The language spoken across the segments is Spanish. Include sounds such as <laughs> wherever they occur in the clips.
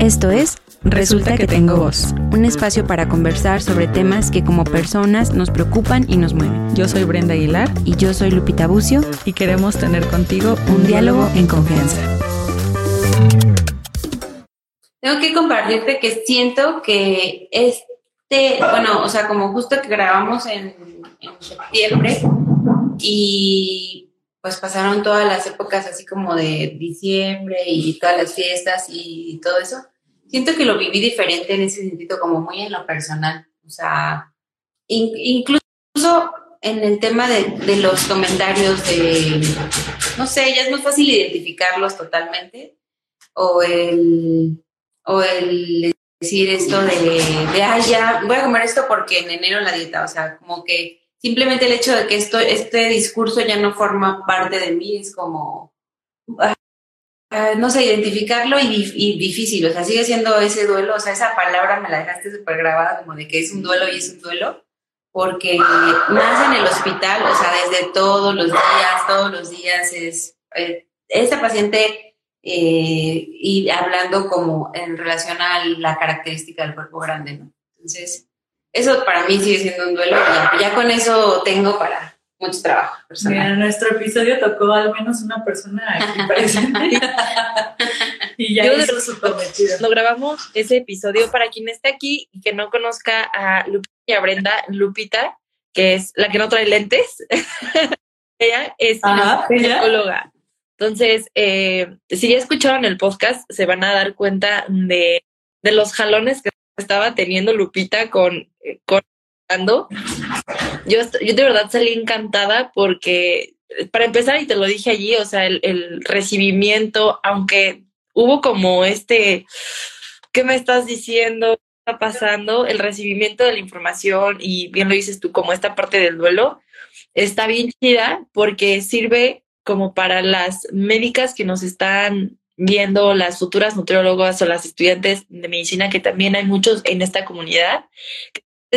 Esto es Resulta que tengo voz, un espacio para conversar sobre temas que como personas nos preocupan y nos mueven. Yo soy Brenda Aguilar Y yo soy Lupita Bucio y queremos tener contigo un diálogo en confianza. Tengo que compartirte que siento que este, bueno, o sea, como justo que grabamos en, en septiembre y pues pasaron todas las épocas así como de diciembre y todas las fiestas y todo eso. Siento que lo viví diferente en ese sentido, como muy en lo personal. O sea, incluso en el tema de, los comentarios de, no sé, ya es muy fácil identificarlos totalmente. O el, o el decir esto de, de, ah, ya, voy a comer esto porque en enero la dieta. O sea, como que simplemente el hecho de que esto, este discurso ya no forma parte de mí es como, ah, no sé, identificarlo y, difícil, o sea, sigue siendo ese duelo, o sea, esa palabra me la dejaste súper grabada como de que es un duelo y es un duelo, porque más en el hospital, o sea, desde todos los días, todos los días es, eh, esta paciente eh, y hablando como en relación a la característica del cuerpo grande, ¿no? Entonces, eso para mí sigue siendo un duelo. Ya, ya con eso tengo para mucho trabajo. Mira, en nuestro episodio tocó al menos una persona aquí <laughs> presente. y ya hizo su cometido. Lo grabamos ese episodio para quien esté aquí y que no conozca a Lupita y a Brenda, Lupita, que es la que no trae lentes. <laughs> ella es psicóloga. Entonces, eh, si ya escucharon el podcast, se van a dar cuenta de, de los jalones que estaba teniendo Lupita con, con yo, yo de verdad salí encantada porque, para empezar, y te lo dije allí, o sea, el, recibimiento, aunque hubo como este, ¿qué me estás diciendo? ¿Qué está pasando? El recibimiento de la información y bien lo dices tú, como esta parte del duelo, está bien chida porque sirve como para las médicas que nos están viendo las futuras nutriólogas o las estudiantes de medicina, que también hay muchos en esta comunidad,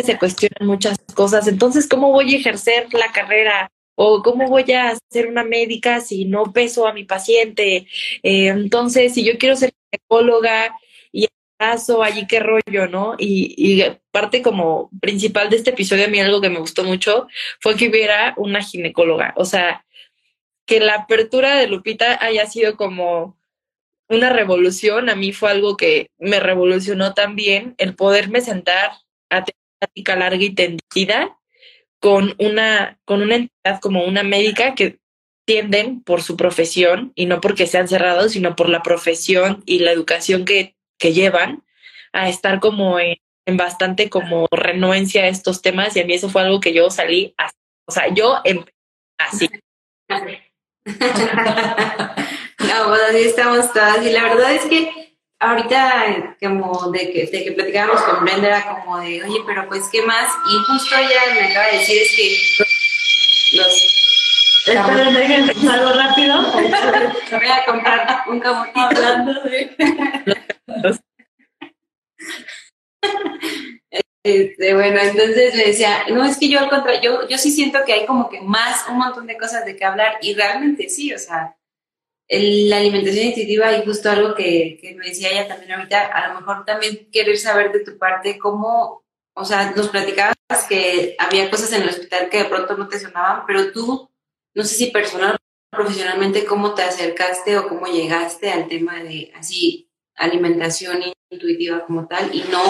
se cuestionan muchas cosas. Entonces, ¿cómo voy a ejercer la carrera? ¿O cómo voy a ser una médica si no peso a mi paciente? Eh, entonces, si yo quiero ser ginecóloga y caso allí qué rollo, ¿no? Y, y parte como principal de este episodio, a mí algo que me gustó mucho fue que hubiera una ginecóloga. O sea, que la apertura de Lupita haya sido como una revolución, a mí fue algo que me revolucionó también, el poderme sentar a tener práctica larga y tendida con una, con una entidad como una médica que tienden por su profesión y no porque sean cerrados, sino por la profesión y la educación que, que llevan a estar como en, en, bastante como renuencia a estos temas y a mí eso fue algo que yo salí así, o sea, yo empecé así. <laughs> <laughs> No, pues así estamos todas. Y la verdad es que ahorita, como de que, de que platicábamos con Brenda, era como de, oye, pero pues, ¿qué más? Y justo ella me acaba de decir es que los... Esperen, dejen algo rápido. <laughs> Voy a comprar un camotito. Hablando de... <laughs> Este, bueno, entonces le decía, no, es que yo al contrario, yo, yo sí siento que hay como que más, un montón de cosas de qué hablar y realmente sí, o sea, la alimentación intuitiva y justo algo que, que, me decía ella también ahorita, a lo mejor también querer saber de tu parte cómo, o sea, nos platicabas que había cosas en el hospital que de pronto no te sonaban, pero tú, no sé si personal o profesionalmente, cómo te acercaste o cómo llegaste al tema de así alimentación intuitiva como tal y no,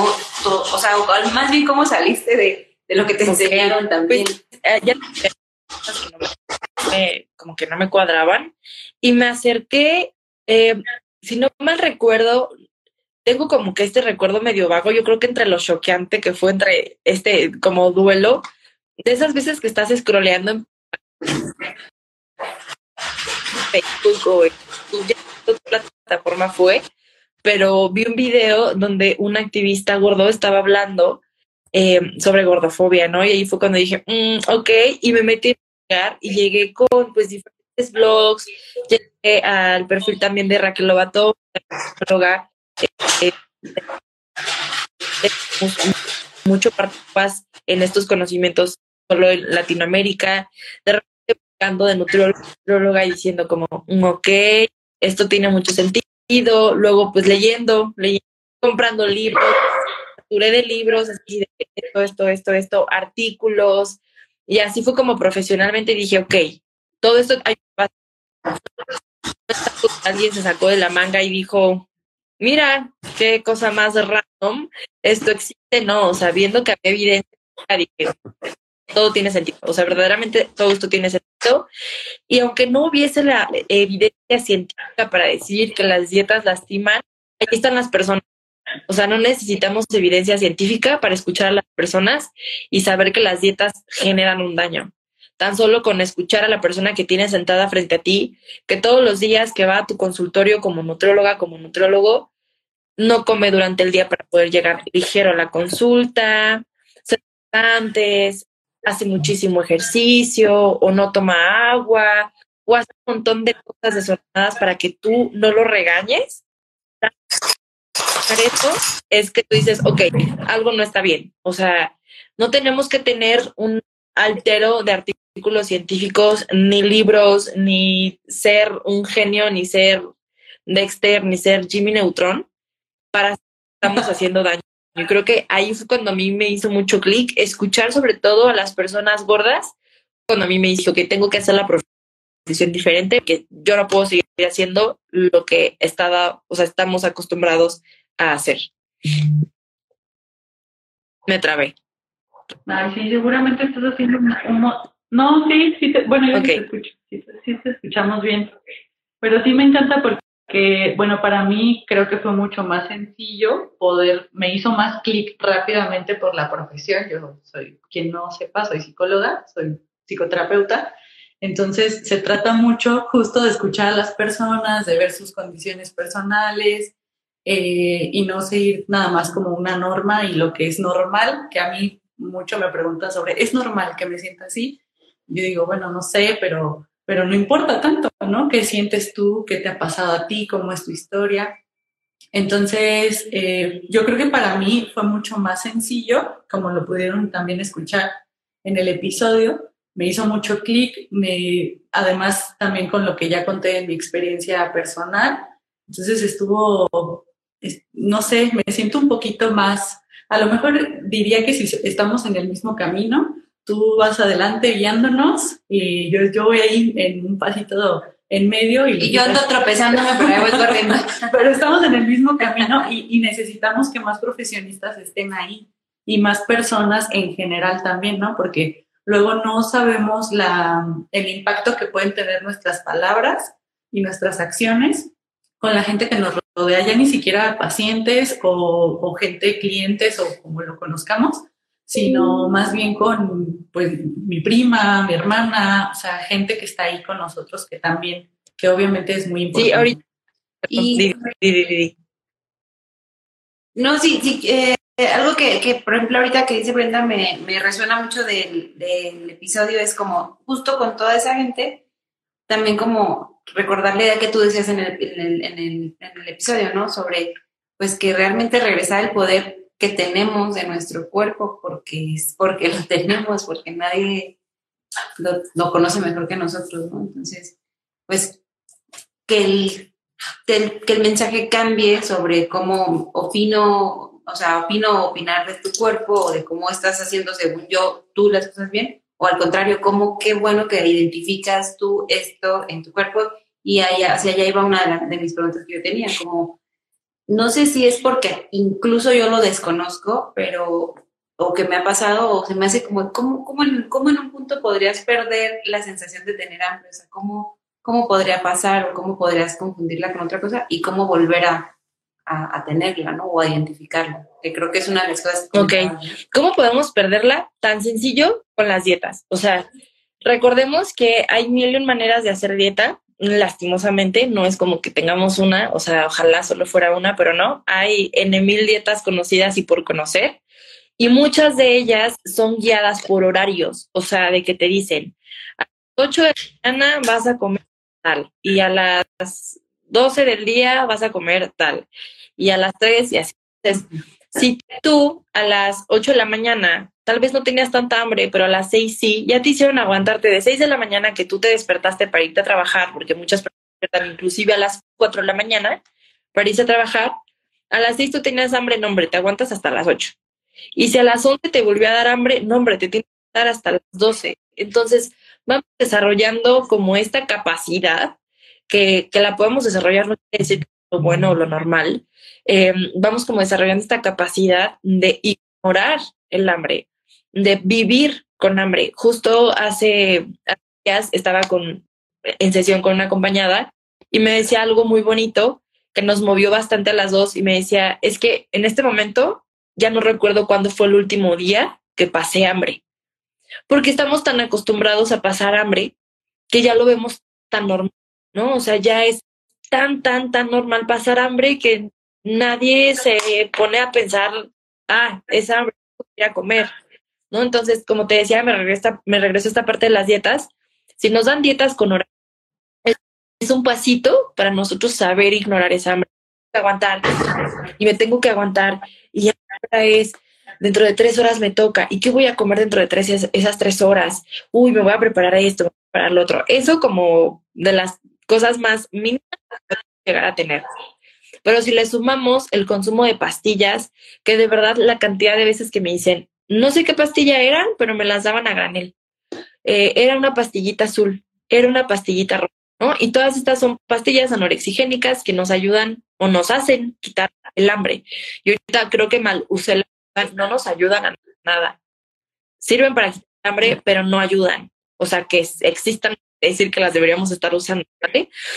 o sea, más bien cómo saliste de, de lo que te enseñaron también. Pues, eh, ya, como que no me cuadraban y me acerqué, eh, si no mal recuerdo, tengo como que este recuerdo medio vago, yo creo que entre lo choqueante que fue entre este como duelo, de esas veces que estás scrolleando en Facebook o en plataforma fue, pero vi un video donde un activista gordo estaba hablando eh, sobre gordofobia, ¿no? Y ahí fue cuando dije, mm, ok, y me metí y llegué con pues diferentes blogs, llegué al perfil también de Raquel Lobato, eh, mucho participas en estos conocimientos solo en Latinoamérica, de repente buscando de nutrióloga y diciendo como, mm, ok, esto tiene mucho sentido, luego pues leyendo, leyendo comprando libros, duré de libros, así de esto, esto, esto, esto, artículos, y así fue como profesionalmente dije, ok, todo esto alguien se sacó de la manga y dijo, mira, qué cosa más random, esto existe, no, o sea, viendo que había evidencia, todo tiene sentido, o sea, verdaderamente todo esto tiene sentido. Y aunque no hubiese la evidencia científica para decir que las dietas lastiman, ahí están las personas. O sea, no necesitamos evidencia científica para escuchar a las personas y saber que las dietas generan un daño. Tan solo con escuchar a la persona que tienes sentada frente a ti, que todos los días que va a tu consultorio como nutrióloga, como nutriólogo, no come durante el día para poder llegar ligero a la consulta, antes, hace muchísimo ejercicio o no toma agua o hace un montón de cosas desordenadas para que tú no lo regañes. Eso es que tú dices, ok, algo no está bien. O sea, no tenemos que tener un altero de artículos científicos, ni libros, ni ser un genio, ni ser Dexter, ni ser Jimmy Neutron para estamos haciendo daño yo creo que ahí fue cuando a mí me hizo mucho clic, escuchar sobre todo a las personas gordas, cuando a mí me dijo que tengo que hacer la profesión diferente, que yo no puedo seguir haciendo lo que estaba, o sea, estamos acostumbrados a hacer. Me trabé. Ay, sí, seguramente estás haciendo un... No, sí, sí, bueno, yo te escucho, sí, sí te escuchamos bien, pero sí me encanta porque que, bueno, para mí creo que fue mucho más sencillo poder, me hizo más clic rápidamente por la profesión. Yo soy, quien no sepa, soy psicóloga, soy psicoterapeuta. Entonces, se trata mucho justo de escuchar a las personas, de ver sus condiciones personales eh, y no seguir nada más como una norma y lo que es normal, que a mí mucho me preguntan sobre, ¿es normal que me sienta así? Yo digo, bueno, no sé, pero pero no importa tanto, ¿no? ¿Qué sientes tú? ¿Qué te ha pasado a ti? ¿Cómo es tu historia? Entonces, eh, yo creo que para mí fue mucho más sencillo, como lo pudieron también escuchar en el episodio, me hizo mucho clic, además también con lo que ya conté en mi experiencia personal, entonces estuvo, no sé, me siento un poquito más, a lo mejor diría que si estamos en el mismo camino, tú vas adelante guiándonos y yo, yo voy ahí en un pasito en medio. Y, yo ando <laughs> tropezándome, pero voy corriendo. pero estamos en el mismo camino y, y, necesitamos que más profesionistas estén ahí y más personas en general también, ¿no? Porque luego no sabemos la, el impacto que pueden tener nuestras palabras y nuestras acciones con la gente que nos rodea, ya ni siquiera pacientes o, o gente, clientes o como lo conozcamos, sino más bien con pues mi prima, mi hermana, o sea, gente que está ahí con nosotros que también, que obviamente es muy importante. Sí, ahorita. Y, no, sí, sí, eh, algo que, que, por ejemplo, ahorita que dice Brenda me, me resuena mucho del, del, episodio es como justo con toda esa gente, también como recordar la idea que tú decías en el, en el, en el, episodio, ¿no? Sobre, pues que realmente regresar el poder que tenemos de nuestro cuerpo porque, porque lo <laughs> tenemos, porque nadie lo, conoce mejor que nosotros, ¿no? Entonces, pues que el, que el mensaje cambie sobre cómo opino, o sea, opino opinar de tu cuerpo o de cómo estás haciendo según yo tú las cosas bien, o al contrario, cómo qué bueno que identificas tú esto en tu cuerpo y allá, hacia allá iba una de mis preguntas que yo tenía, como no sé si es porque incluso yo lo desconozco, pero o que me ha pasado, o se me hace como, ¿cómo, cómo, en, cómo en un punto podrías perder la sensación de tener hambre? O sea, ¿cómo, ¿cómo podría pasar o cómo podrías confundirla con otra cosa y cómo volver a, a, tenerla, ¿no? O a identificarla, que creo que es una de las cosas. Ok, ¿cómo podemos perderla? Tan sencillo con las dietas. O sea, recordemos que hay mil y maneras de hacer dieta lastimosamente, no es como que tengamos una, o sea, ojalá solo fuera una, pero no, hay N mil dietas conocidas y por conocer, y muchas de ellas son guiadas por horarios, o sea, de que te dicen, a las 8 de la mañana vas a comer tal, y a las 12 del día vas a comer tal, y a las 3 y así. Entonces, si tú a las 8 de la mañana tal vez no tenías tanta hambre, pero a las 6 sí, ya te hicieron aguantarte de 6 de la mañana que tú te despertaste para irte a trabajar, porque muchas personas despertan inclusive a las 4 de la mañana para irse a trabajar, a las 6 tú tenías hambre, no, hombre, te aguantas hasta las 8. Y si a las 11 te volvió a dar hambre, no, hombre, te tienes que estar hasta las 12. Entonces, vamos desarrollando como esta capacidad que, que la podemos desarrollar, no quiere decir lo bueno o lo normal. Em, vamos como desarrollando esta capacidad de ignorar el hambre, de vivir con hambre. Justo hace días estaba con, en sesión con una acompañada y me decía algo muy bonito que nos movió bastante a las dos y me decía, es que en este momento ya no recuerdo cuándo fue el último día que pasé hambre, porque estamos tan acostumbrados a pasar hambre que ya lo vemos tan normal, ¿no? O sea, ya es tan, tan, tan normal pasar hambre que nadie se pone a pensar, ah, es hambre, voy a comer, ¿no? Entonces, como te decía, me regresa, me regreso a esta parte de las dietas. Si nos dan dietas con horario, es un pasito para nosotros saber ignorar esa hambre, aguantar y me tengo que aguantar y ahora es dentro de tres horas me toca y qué voy a comer dentro de tres esas tres horas uy me voy a preparar esto voy a preparar lo otro eso como de las cosas más mínimas que llegar a tener pero si le sumamos el consumo de pastillas que de verdad la cantidad de veces que me dicen no sé qué pastilla eran pero me las daban a granel eh, era una pastillita azul era una pastillita roja y todas estas son pastillas anorexigénicas que nos ayudan o nos hacen quitar el hambre. Y ahorita creo que mal usé no nos ayudan a nada. Sirven para quitar el hambre, pero no ayudan. O sea, que existan, decir, que las deberíamos estar usando.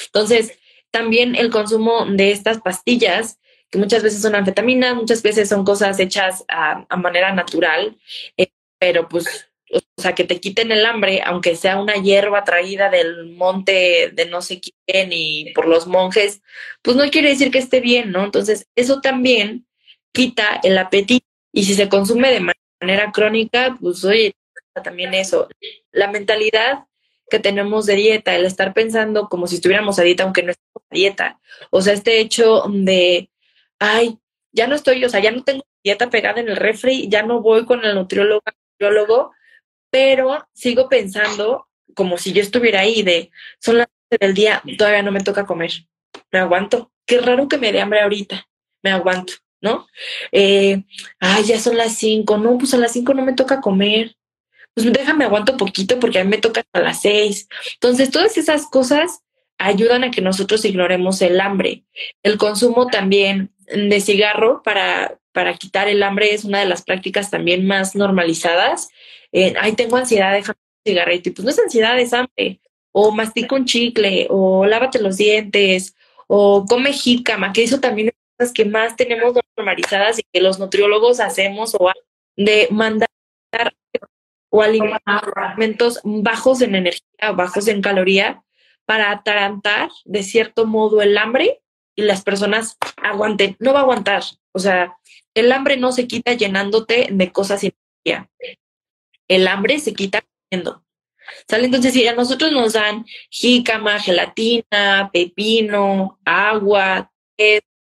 Entonces, también el consumo de estas pastillas, que muchas veces son anfetaminas, muchas veces son cosas hechas a, manera natural, eh, pero pues o sea, que te quiten el hambre, aunque sea una hierba traída del monte de no sé quién y por los monjes, pues no quiere decir que esté bien, ¿no? Entonces, eso también quita el apetito y si se consume de manera crónica, pues oye, también eso. La mentalidad que tenemos de dieta, el estar pensando como si estuviéramos a dieta, aunque no estemos a dieta. O sea, este hecho de, ay, ya no estoy, o sea, ya no tengo dieta pegada en el refri, ya no voy con el nutriólogo, pero sigo pensando como si yo estuviera ahí de, son las del día, todavía no me toca comer, me aguanto. Qué raro que me dé hambre ahorita, me aguanto, ¿no? Eh, ay, ya son las cinco, no, pues a las cinco no me toca comer. Pues déjame aguanto poquito porque a mí me toca a las seis. Entonces, todas esas cosas ayudan a que nosotros ignoremos el hambre. El consumo también de cigarro para, para quitar el hambre es una de las prácticas también más normalizadas eh, ay, tengo ansiedad, déjame un cigarrito. Y pues no es ansiedad, es hambre. O mastica un chicle, o lávate los dientes, o come jícama, que eso también es cosas que más tenemos normalizadas y que los nutriólogos hacemos o de mandar o alimentos bajos en energía, bajos en caloría, para atarantar de cierto modo el hambre y las personas aguanten. No va a aguantar. O sea, el hambre no se quita llenándote de cosas sin energía el hambre se quita comiendo. ¿Sale? Entonces, si a nosotros nos dan jícama, gelatina, pepino, agua,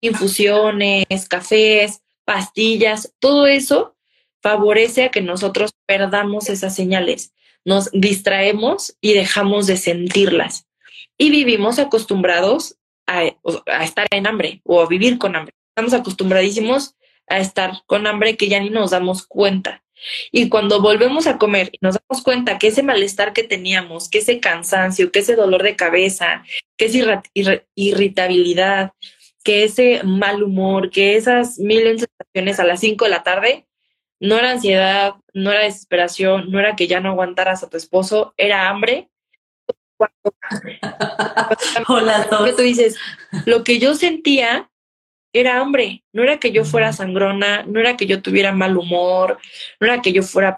infusiones, cafés, pastillas, todo eso favorece a que nosotros perdamos esas señales. Nos distraemos y dejamos de sentirlas. Y vivimos acostumbrados a, estar en hambre o a vivir con hambre. Estamos acostumbradísimos a estar con hambre que ya ni nos damos cuenta. Y cuando volvemos a comer y nos damos cuenta que ese malestar que teníamos, que ese cansancio, que ese dolor de cabeza, que esa irritabilidad, que ese mal humor, que esas mil sensaciones a las 5 de la tarde, no era ansiedad, no era desesperación, no era que ya no aguantaras a tu esposo, era hambre. <laughs> Hola, tú dices, lo que yo sentía era hambre, no era que yo fuera sangrona, no era que yo tuviera mal humor, no era que yo fuera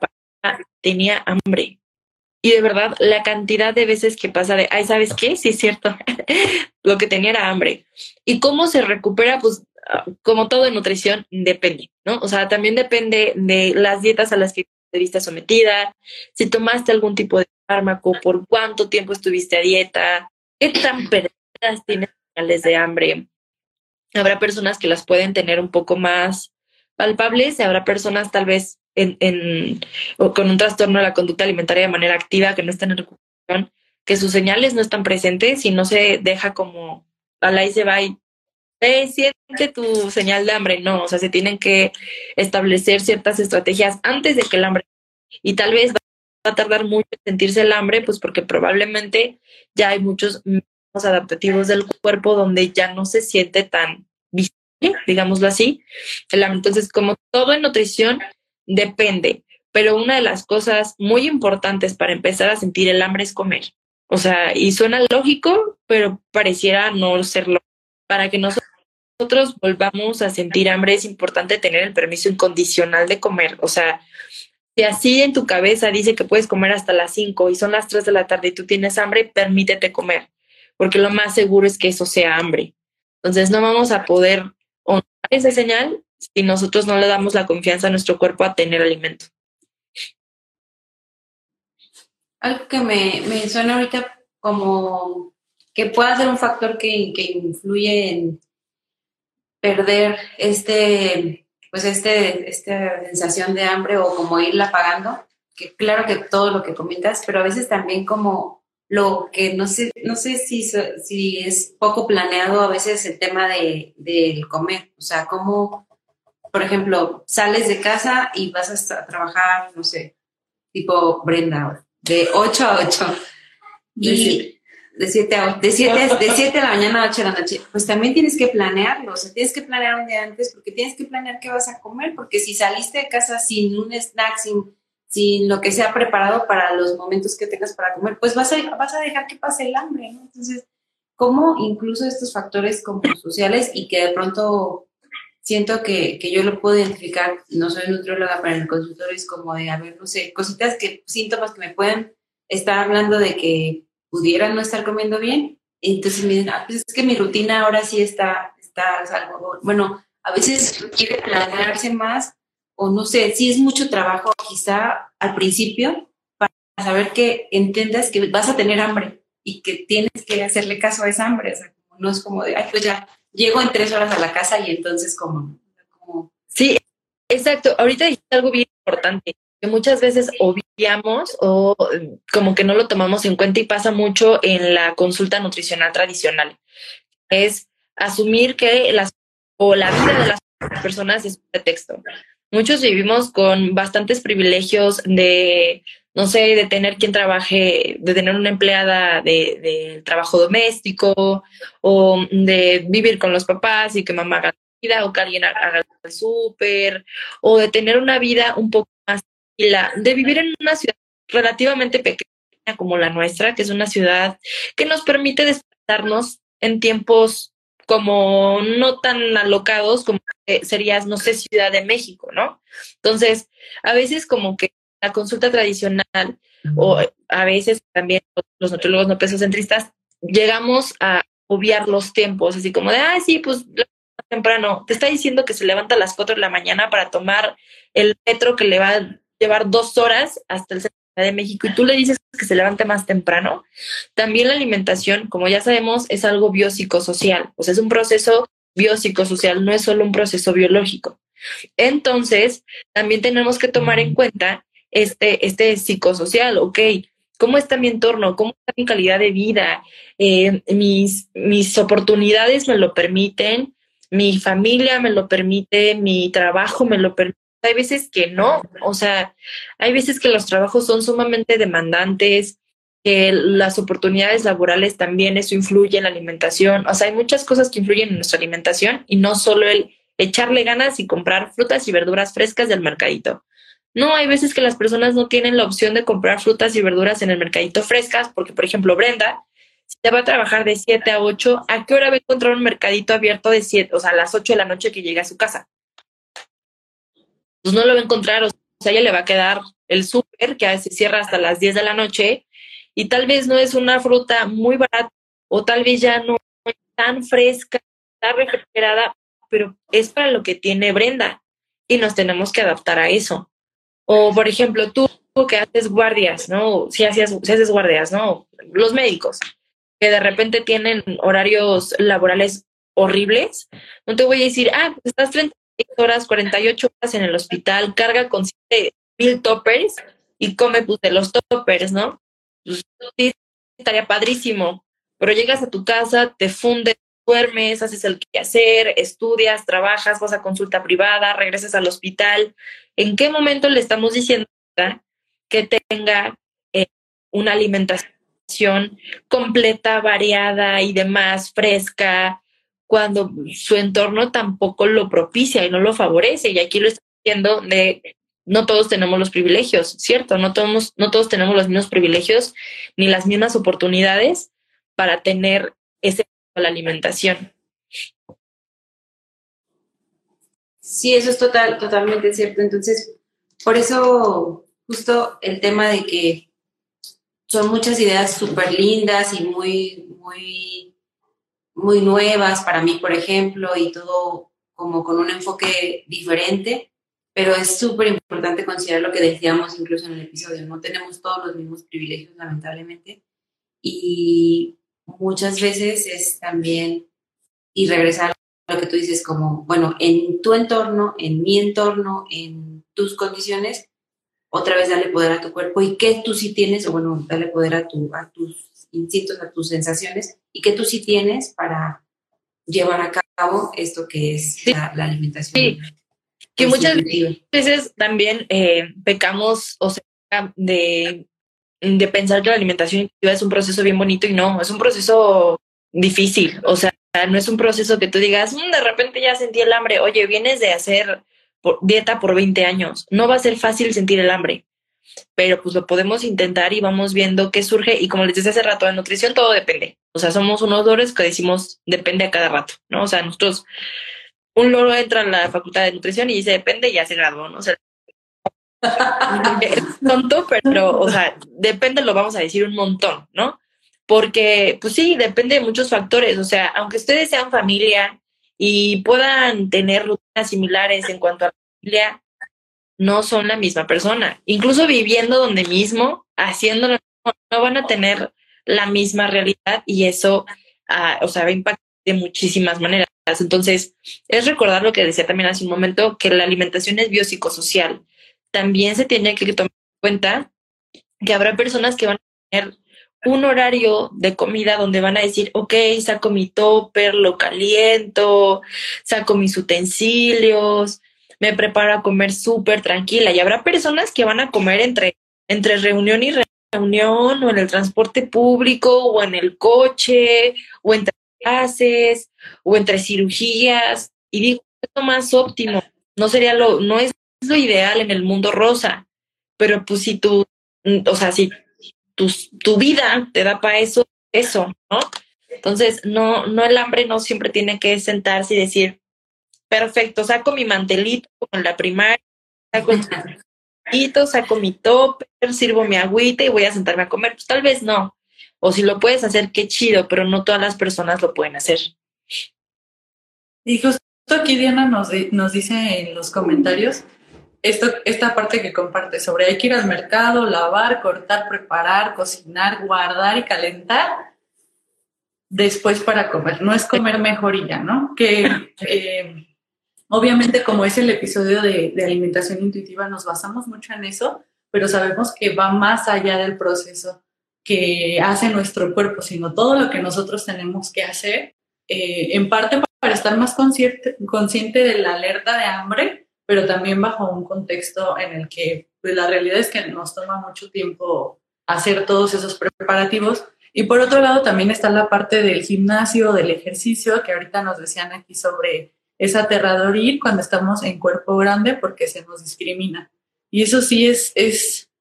tenía hambre. Y de verdad, la cantidad de veces que pasa de, ay, ¿sabes qué? Sí, es cierto, <laughs> lo que tenía era hambre. ¿Y cómo se recupera? Pues como todo en nutrición, depende, ¿no? O sea, también depende de las dietas a las que te viste sometida, si tomaste algún tipo de fármaco, por cuánto tiempo estuviste a dieta, qué tan perdidas tienes señales de hambre, Habrá personas que las pueden tener un poco más palpables y habrá personas tal vez con un trastorno de la conducta alimentaria de manera activa que no están en recuperación, que sus señales no están presentes y no se deja como al ahí se va y siente tu señal de hambre, no, o sea, se tienen que establecer ciertas estrategias antes de que el hambre y tal vez va a tardar mucho en sentirse el hambre, pues porque probablemente ya hay muchos adaptativos del cuerpo donde ya no se siente tan visible, digámoslo así. Entonces, como todo en nutrición, depende, pero una de las cosas muy importantes para empezar a sentir el hambre es comer. O sea, y suena lógico, pero pareciera no serlo. Para que volvamos a sentir hambre es importante tener el permiso incondicional de comer. O sea, si así en tu cabeza dice que puedes comer hasta las 5 y son las 3 de la tarde y tú tienes hambre, permítete comer, porque lo más seguro es que eso sea hambre. Entonces no vamos a poder honrar esa señal si nosotros no le damos la confianza a nuestro cuerpo a tener alimento. Algo que me, me suena ahorita como que pueda ser un factor que, que influye en perder este, pues este, esta sensación de hambre o como irla pagando, que claro que todo lo que comentas, pero a veces también como lo que no sé, no sé si, si es poco planeado a veces el tema de, del comer, o sea, como, por ejemplo, sales de casa y vas a trabajar, no sé, tipo Brenda, de 8 a 8. Y de 7 a de 7, de 7 de la mañana a 8 de la noche. Pues también tienes que planearlo, o sea, tienes que planear un día antes porque tienes que planear qué vas a comer, porque si saliste de casa sin un snack, sin, sin lo que sea preparado para los momentos que tengas para comer, pues vas a, vas a dejar que pase el hambre, ¿no? Entonces, ¿cómo incluso estos factores como sociales y que de pronto siento que, que, yo lo puedo identificar, no soy nutrióloga, en el consultorio es como de, a ver, no sé, cositas que, síntomas que me pueden estar hablando de que pudieran no estar comiendo bien. entonces me dicen, ah, pues es que mi rutina ahora sí está, está algo, bueno, a veces quiere planearse más o no sé, si es mucho trabajo quizá al principio para saber que entiendas que vas a tener hambre y que tienes que hacerle caso a esa hambre, o sea, no es como de, ay, pues ya llego en tres horas a la casa y entonces como... Sí, exacto. Ahorita dijiste algo bien importante, que muchas veces obviamos o como que no lo tomamos en cuenta y pasa mucho en la consulta nutricional tradicional. Es asumir que las o la vida de las personas es un pretexto. Muchos vivimos con bastantes privilegios de no sé, de tener quien trabaje, de tener una empleada de, trabajo doméstico o de vivir con los papás y que mamá haga vida o que alguien haga el súper o de tener una vida un poco más tranquila, de vivir en una ciudad relativamente pequeña como la nuestra, que es una ciudad que nos permite desplazarnos en tiempos como no tan alocados como serías, no sé, Ciudad de México, ¿no? Entonces, a veces como que la consulta tradicional o a veces también los nutriólogos no pesocentristas llegamos a obviar los tiempos, así como de, ah, sí, pues temprano, te está diciendo que se levanta a las 4 de la mañana para tomar el metro que le va a llevar dos horas hasta el centro de México y tú le dices que se levante más temprano. También la alimentación, como ya sabemos, es algo biopsicosocial, o sea, es un proceso biopsicosocial, no es solo un proceso biológico. Entonces, también tenemos que tomar en cuenta este, este psicosocial, ok, ¿cómo está mi entorno? ¿Cómo está mi calidad de vida? Eh, mis, mis oportunidades me lo permiten, mi familia me lo permite, mi trabajo me lo permite. Hay veces que no, o sea, hay veces que los trabajos son sumamente demandantes, que las oportunidades laborales también eso influye en la alimentación, o sea, hay muchas cosas que influyen en nuestra alimentación y no solo el echarle ganas y comprar frutas y verduras frescas del mercadito. No, hay veces que las personas no tienen la opción de comprar frutas y verduras en el mercadito frescas, porque, por ejemplo, Brenda, si te va a trabajar de 7 a 8, ¿a qué hora va a encontrar un mercadito abierto de 7, o sea, a las 8 de la noche que llegue a su casa? Pues no lo va a encontrar, o sea, ella le va a quedar el súper, que a veces cierra hasta las 10 de la noche, y tal vez no es una fruta muy barata, o tal vez ya no es tan fresca, está refrigerada, pero es para lo que tiene Brenda, y nos tenemos que adaptar a eso. O, por ejemplo, tú que haces guardias, ¿no? Si, hacías, si haces guardias, ¿no? Los médicos, que de repente tienen horarios laborales horribles, no te voy a decir, ah, estás 36 horas, 48 horas en el hospital, carga con mil toppers y come pues de los toppers, ¿no? Pues, estaría padrísimo, pero llegas a tu casa, te fundes duermes, haces el hacer, estudias, trabajas, vas a consulta privada, regresas al hospital. ¿En qué momento le estamos diciendo que tenga eh, una alimentación completa, variada y demás, fresca, cuando su entorno tampoco lo propicia y no lo favorece? Y aquí lo estoy diciendo de no todos tenemos los privilegios, ¿cierto? No todos, no todos tenemos los mismos privilegios ni las mismas oportunidades para tener ese la alimentación. Sí, eso es total, totalmente cierto. Entonces, por eso justo el tema de que son muchas ideas súper lindas y muy, muy, muy nuevas para mí, por ejemplo, y todo como con un enfoque diferente, pero es súper importante considerar lo que decíamos incluso en el episodio, no tenemos todos los mismos privilegios, lamentablemente, y muchas veces es también, y regresar a lo que tú dices, como, bueno, en tu entorno, en mi entorno, en tus condiciones, otra vez dale poder a tu cuerpo y que tú sí tienes, o bueno, dale poder a, tu, a tus instintos, a tus sensaciones, y que tú sí tienes para llevar a cabo esto que es la, alimentación. Sí. Que muchas veces también eh, pecamos o sea, de de pensar que la alimentación intuitiva es un proceso bien bonito y no, es un proceso difícil. O sea, no es un proceso que tú digas, mm, de repente ya sentí el hambre. Oye, vienes de hacer dieta por 20 años. No va a ser fácil sentir el hambre, pero pues lo podemos intentar y vamos viendo qué surge. Y como les decía hace rato, de nutrición todo depende. O sea, somos unos lores que decimos depende a cada rato, ¿no? O sea, nosotros, un loro entra en la facultad de nutrición y dice depende y ya se graduó, ¿no? O sea, <laughs> es tonto, pero, o sea, depende, lo vamos a decir un montón, ¿no? Porque, pues sí, depende de muchos factores. O sea, aunque ustedes sean familia y puedan tener rutinas similares en cuanto a la familia, no son la misma persona. Incluso viviendo donde mismo, haciéndolo, no van a tener la misma realidad y eso, ah, o sea, va a impactar de muchísimas maneras. Entonces, es recordar lo que decía también hace un momento, que la alimentación es biopsicosocial también se tiene que tomar en cuenta que habrá personas que van a tener un horario de comida donde van a decir, ok, saco mi topper, lo caliento, saco mis utensilios, me preparo a comer súper tranquila. Y habrá personas que van a comer entre, entre reunión y reunión, o en el transporte público, o en el coche, o entre clases, o entre cirugías. Y digo, esto más óptimo. No sería lo, no es lo ideal en el mundo rosa, pero pues si tú, o sea, si tu, tu vida te da para eso, eso, ¿no? Entonces, no, no el hambre no siempre tiene que sentarse y decir, perfecto, saco mi mantelito con la primaria, saco el mantelito, saco mi topper, sirvo mi agüita y voy a sentarme a comer. Pues tal vez no. O si lo puedes hacer, qué chido, pero no todas las personas lo pueden hacer. Y justo aquí Diana nos, nos dice en los comentarios esto, esta parte que comparte sobre hay que ir al mercado, lavar, cortar, preparar, cocinar, guardar y calentar después para comer. No es comer mejor y ya, ¿no? Que <laughs> eh, obviamente como es el episodio de, alimentación intuitiva, nos basamos mucho en eso, pero sabemos que va más allá del proceso que hace nuestro cuerpo, sino todo lo que nosotros tenemos que hacer, eh, en parte para estar más consciente, consciente de la alerta de hambre pero también bajo un contexto en el que pues, la realidad es que nos toma mucho tiempo hacer todos esos preparativos. Y por otro lado, también está la parte del gimnasio, del ejercicio, que ahorita nos decían aquí sobre es aterrador ir cuando estamos en cuerpo grande porque se nos discrimina. Y eso sí es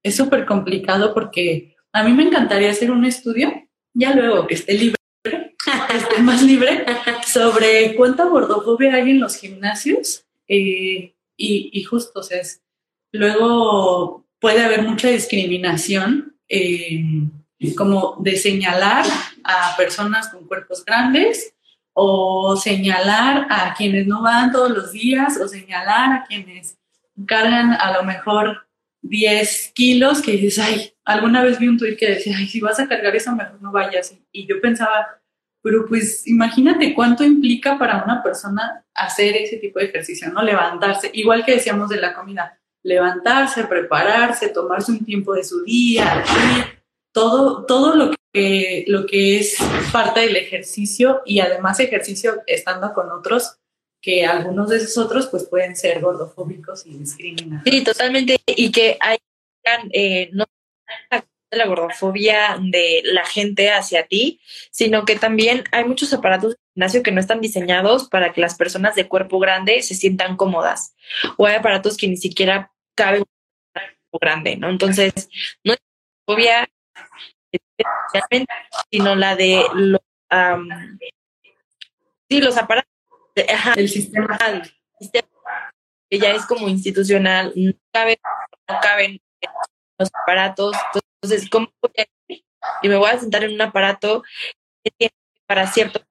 es súper complicado porque a mí me encantaría hacer un estudio, ya luego que esté libre, que esté más libre, sobre cuánta gordofobia hay en los gimnasios. Eh, y, justo, o sea, luego puede haber mucha discriminación, eh, como de señalar a personas con cuerpos grandes o señalar a quienes no van todos los días o señalar a quienes cargan a lo mejor 10 kilos que dices, ay, alguna vez vi un tuit que decía, ay, si vas a cargar eso, mejor no vayas. Y yo pensaba, pero pues imagínate cuánto implica para una persona hacer ese tipo de ejercicio, ¿no? Levantarse, igual que decíamos de la comida, levantarse, prepararse, tomarse un tiempo de su día, todo, todo lo que, lo que es parte del ejercicio y además ejercicio estando con otros que algunos de esos otros pues pueden ser gordofóbicos y discriminatorios. Sí, totalmente. Y que hay eh, no la gordofobia de la gente hacia ti, sino que también hay muchos aparatos de gimnasio que no están diseñados para que las personas de cuerpo grande se sientan cómodas. O hay aparatos que ni siquiera caben grande, ¿no? Entonces, no es fobia sino la de los, sí, los aparatos el sistema, que ya es como institucional, no caben, no caben los aparatos. Entonces, ¿cómo voy a ir? Y me voy a sentar en un aparato que tiene para ciertos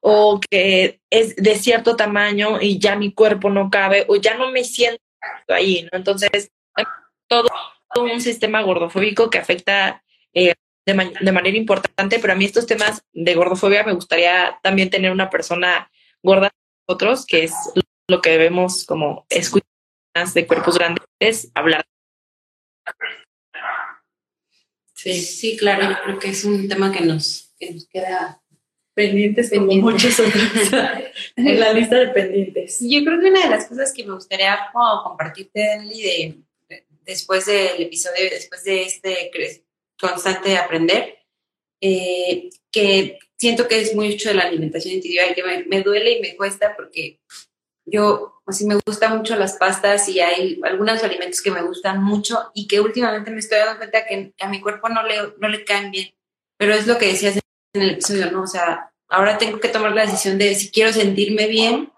o que es de cierto tamaño y ya mi cuerpo no cabe o ya no me siento ahí, ¿no? Entonces, todo, un sistema gordofóbico que afecta eh, de, de, manera importante, pero a mí estos temas de gordofobia me gustaría también tener una persona gorda otros, que es lo que debemos como escuchar de cuerpos grandes, hablar. Sí, sí, claro, yo creo que es un tema que nos, que nos queda pendientes, como muchos otros <laughs> en la lista de pendientes. Yo creo que una de las cosas que me gustaría como compartirte, de, después del episodio, después de este constante aprender, eh, que siento que es mucho de la alimentación intuitiva y que me, duele y me cuesta porque yo así me gustan mucho las pastas y hay algunos alimentos que me gustan mucho y que últimamente me estoy dando cuenta que a mi cuerpo no le, no le caen bien. Pero es lo que decías en el episodio, ¿no? O sea, ahora tengo que tomar la decisión de si quiero sentirme bien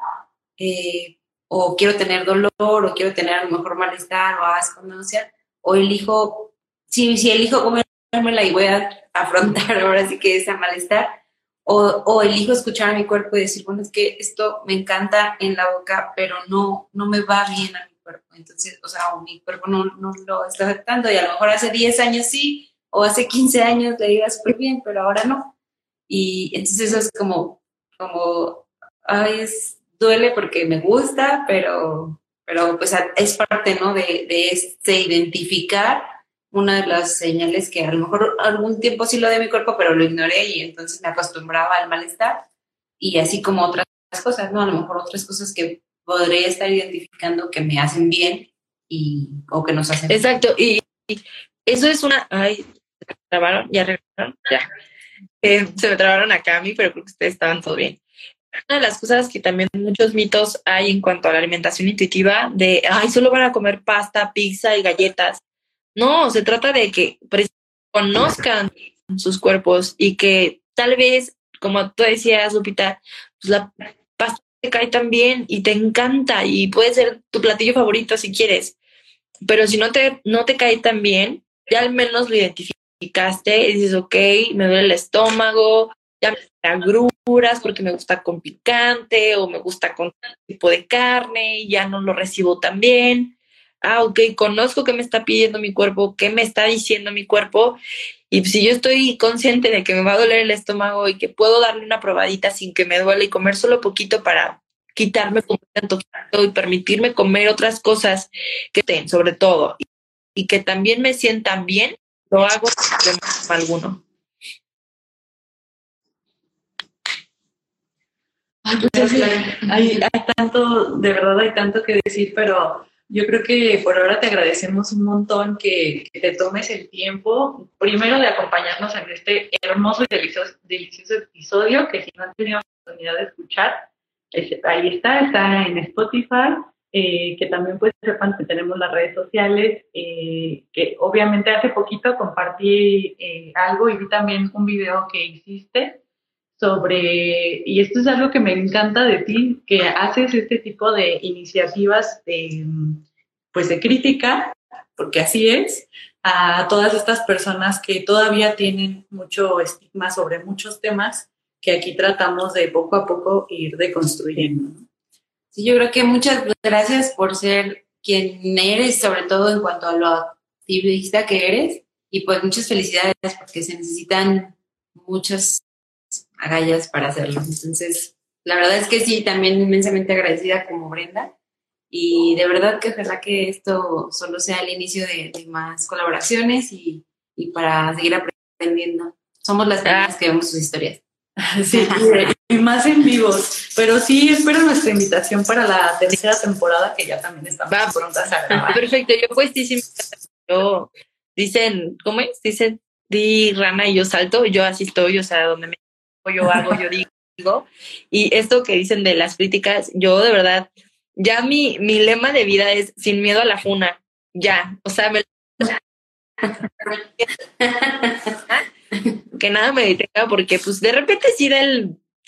eh, o quiero tener dolor o quiero tener a lo mejor malestar o asco, náusea, o elijo, si, si elijo comérmela y voy a afrontar <laughs> ahora sí que ese malestar, o, o, elijo escuchar a mi cuerpo y decir, bueno, es que esto me encanta en la boca, pero no, no me va bien a mi cuerpo. Entonces, o sea, mi cuerpo no, no lo está aceptando y a lo mejor hace 10 años sí, o hace 15 años le iba súper bien, pero ahora no. Y entonces eso es como, como, ay, es, duele porque me gusta, pero, pero pues es parte, ¿no? De, de este identificar una de las señales que a lo mejor algún tiempo sí lo de mi cuerpo, pero lo ignoré y entonces me acostumbraba al malestar y así como otras cosas, ¿no? A lo mejor otras cosas que podría estar identificando que me hacen bien y o que nos hacen Exacto, y, eso es una... Ay, se trabaron, ya regresaron, ya. Eh, se me trabaron acá a mí, pero creo que ustedes estaban todo bien. Una de las cosas que también muchos mitos hay en cuanto a la alimentación intuitiva, de, ay, solo van a comer pasta, pizza y galletas. No, se trata de que conozcan sus cuerpos y que tal vez, como tú decías, Lupita, pues la pasta te cae tan bien y te encanta y puede ser tu platillo favorito si quieres. Pero si no te, no te cae tan bien, ya al menos lo identificaste y dices, ok, me duele el estómago, ya me agruras porque me gusta con picante o me gusta con tipo de carne y ya no lo recibo tan bien ah, ok, conozco qué me está pidiendo mi cuerpo, qué me está diciendo mi cuerpo. Y si yo estoy consciente de que me va a doler el estómago y que puedo darle una probadita sin que me duele y comer solo poquito para quitarme tanto y permitirme comer otras cosas que ten, sobre todo, y, que también me sientan bien, lo hago problema alguno. hay, hay tanto, de verdad hay tanto que decir, pero yo creo que por ahora te agradecemos un montón que, te tomes el tiempo, primero de acompañarnos en este hermoso y delicioso, delicioso episodio, que si no han tenido oportunidad de escuchar, ahí está, está en Spotify, eh, que también pues sepan que tenemos las redes sociales, eh, que obviamente hace poquito compartí eh, algo y vi también un video que hiciste sobre, y esto es algo que me encanta de ti, que haces este tipo de iniciativas de, pues de crítica, porque así es, a todas estas personas que todavía tienen mucho estigma sobre muchos temas que aquí tratamos de poco a poco ir deconstruyendo. Sí, yo creo que muchas gracias por ser quien eres, sobre todo en cuanto a lo activista que eres, y pues muchas felicidades porque se necesitan muchas agallas para hacerlo. Entonces, la verdad es que sí, también inmensamente agradecida como Brenda. Y de verdad que ojalá que esto solo sea el inicio de, más colaboraciones y, y, para seguir aprendiendo somos las personas que vemos sus historias. <laughs> Sí, y, más en vivos. Pero sí, espero nuestra invitación para la tercera temporada, que ya también estamos Va, prontas a grabar. Perfecto, yo pues sí, yo, dicen, ¿cómo es? Dicen, di rana y yo salto, yo así estoy, o sea, donde me yo hago, yo digo. Y esto que dicen de las críticas, yo de verdad, ya mi, mi lema de vida es sin miedo a la funa, ya, o sea, me <laughs> que nada me detenga porque pues de repente sí da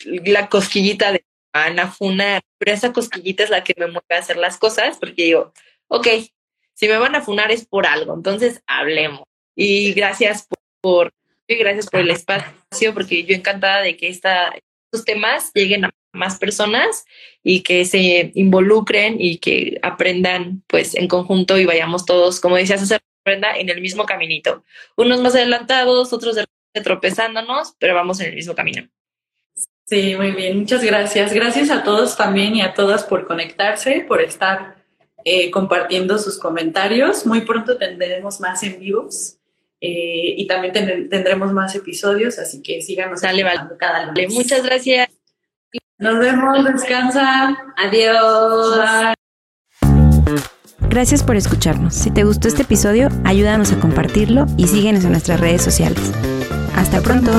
la cosquillita de Ana Funa, pero esa cosquillita es la que me mueve a hacer las cosas porque digo, ok, si me van a funar es por algo, entonces hablemos. Y gracias por, gracias por el espacio porque yo encantada de que esta, estos temas lleguen a más personas y que se involucren y que aprendan pues en conjunto y vayamos todos, como decías, hacer aprenda en el mismo caminito. Unos más adelantados, otros tropezándonos, pero vamos en el mismo camino. Sí, muy bien, muchas gracias. Gracias a todos también y a todas por conectarse, por estar eh, compartiendo sus comentarios. Muy pronto tendremos más en vivos eh, y también tendremos más episodios, así que síganos Dale, cada lunes. Muchas gracias. Nos vemos, descansa. Adiós. Gracias por escucharnos. Si te gustó este episodio, ayúdanos a compartirlo y síguenos en nuestras redes sociales. Hasta pronto.